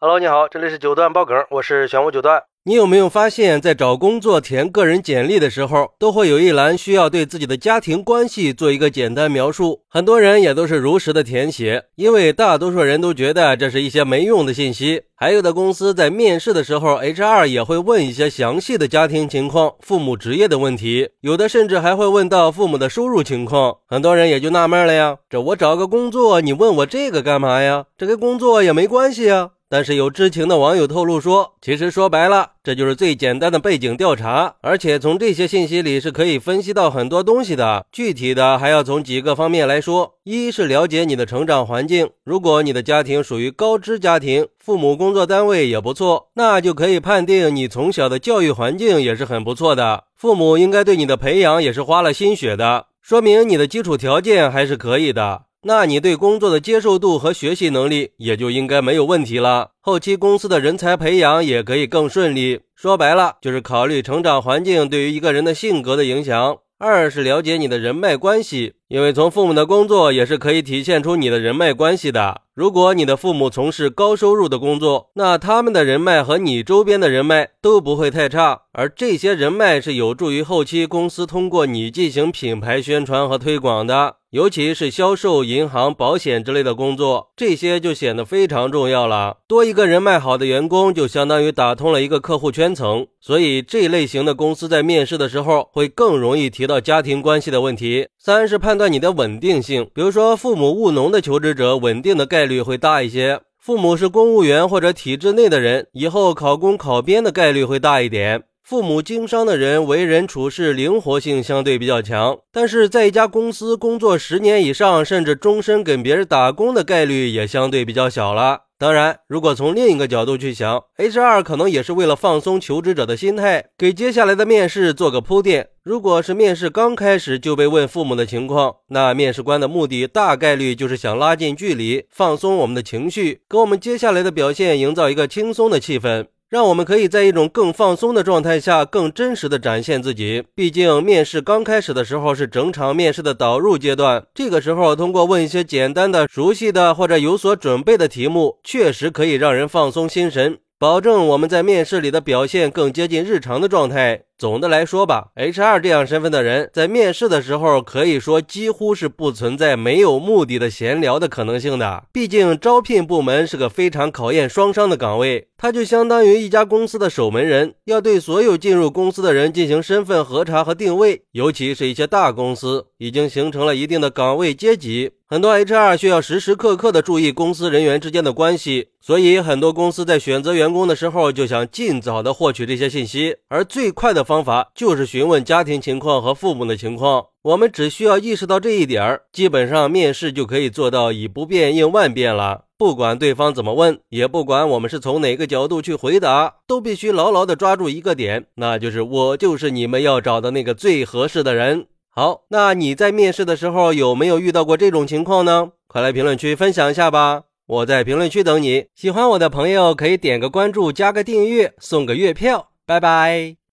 Hello，你好，这里是九段爆梗，我是玄武九段。你有没有发现，在找工作填个人简历的时候，都会有一栏需要对自己的家庭关系做一个简单描述？很多人也都是如实的填写，因为大多数人都觉得这是一些没用的信息。还有的公司在面试的时候，HR 也会问一些详细的家庭情况、父母职业的问题，有的甚至还会问到父母的收入情况。很多人也就纳闷了呀，这我找个工作，你问我这个干嘛呀？这跟工作也没关系呀。但是有知情的网友透露说，其实说白了，这就是最简单的背景调查，而且从这些信息里是可以分析到很多东西的。具体的还要从几个方面来说：一是了解你的成长环境，如果你的家庭属于高知家庭，父母工作单位也不错，那就可以判定你从小的教育环境也是很不错的，父母应该对你的培养也是花了心血的，说明你的基础条件还是可以的。那你对工作的接受度和学习能力也就应该没有问题了，后期公司的人才培养也可以更顺利。说白了，就是考虑成长环境对于一个人的性格的影响。二是了解你的人脉关系，因为从父母的工作也是可以体现出你的人脉关系的。如果你的父母从事高收入的工作，那他们的人脉和你周边的人脉都不会太差，而这些人脉是有助于后期公司通过你进行品牌宣传和推广的。尤其是销售、银行、保险之类的工作，这些就显得非常重要了。多一个人脉好的员工，就相当于打通了一个客户圈层。所以，这类型的公司在面试的时候，会更容易提到家庭关系的问题。三是判断你的稳定性，比如说父母务农的求职者，稳定的概率会大一些；父母是公务员或者体制内的人，以后考公考编的概率会大一点。父母经商的人为人处事灵活性相对比较强，但是在一家公司工作十年以上，甚至终身给别人打工的概率也相对比较小了。当然，如果从另一个角度去想，HR 可能也是为了放松求职者的心态，给接下来的面试做个铺垫。如果是面试刚开始就被问父母的情况，那面试官的目的大概率就是想拉近距离，放松我们的情绪，给我们接下来的表现营造一个轻松的气氛。让我们可以在一种更放松的状态下，更真实的展现自己。毕竟面试刚开始的时候是整场面试的导入阶段，这个时候通过问一些简单的、熟悉的或者有所准备的题目，确实可以让人放松心神。保证我们在面试里的表现更接近日常的状态。总的来说吧，HR 这样身份的人在面试的时候，可以说几乎是不存在没有目的的闲聊的可能性的。毕竟招聘部门是个非常考验双商的岗位，它就相当于一家公司的守门人，要对所有进入公司的人进行身份核查和定位。尤其是一些大公司，已经形成了一定的岗位阶级，很多 HR 需要时时刻刻的注意公司人员之间的关系。所以，很多公司在选择员工的时候，就想尽早的获取这些信息，而最快的方法就是询问家庭情况和父母的情况。我们只需要意识到这一点儿，基本上面试就可以做到以不变应万变了。不管对方怎么问，也不管我们是从哪个角度去回答，都必须牢牢的抓住一个点，那就是我就是你们要找的那个最合适的人。好，那你在面试的时候有没有遇到过这种情况呢？快来评论区分享一下吧。我在评论区等你，喜欢我的朋友可以点个关注，加个订阅，送个月票，拜拜。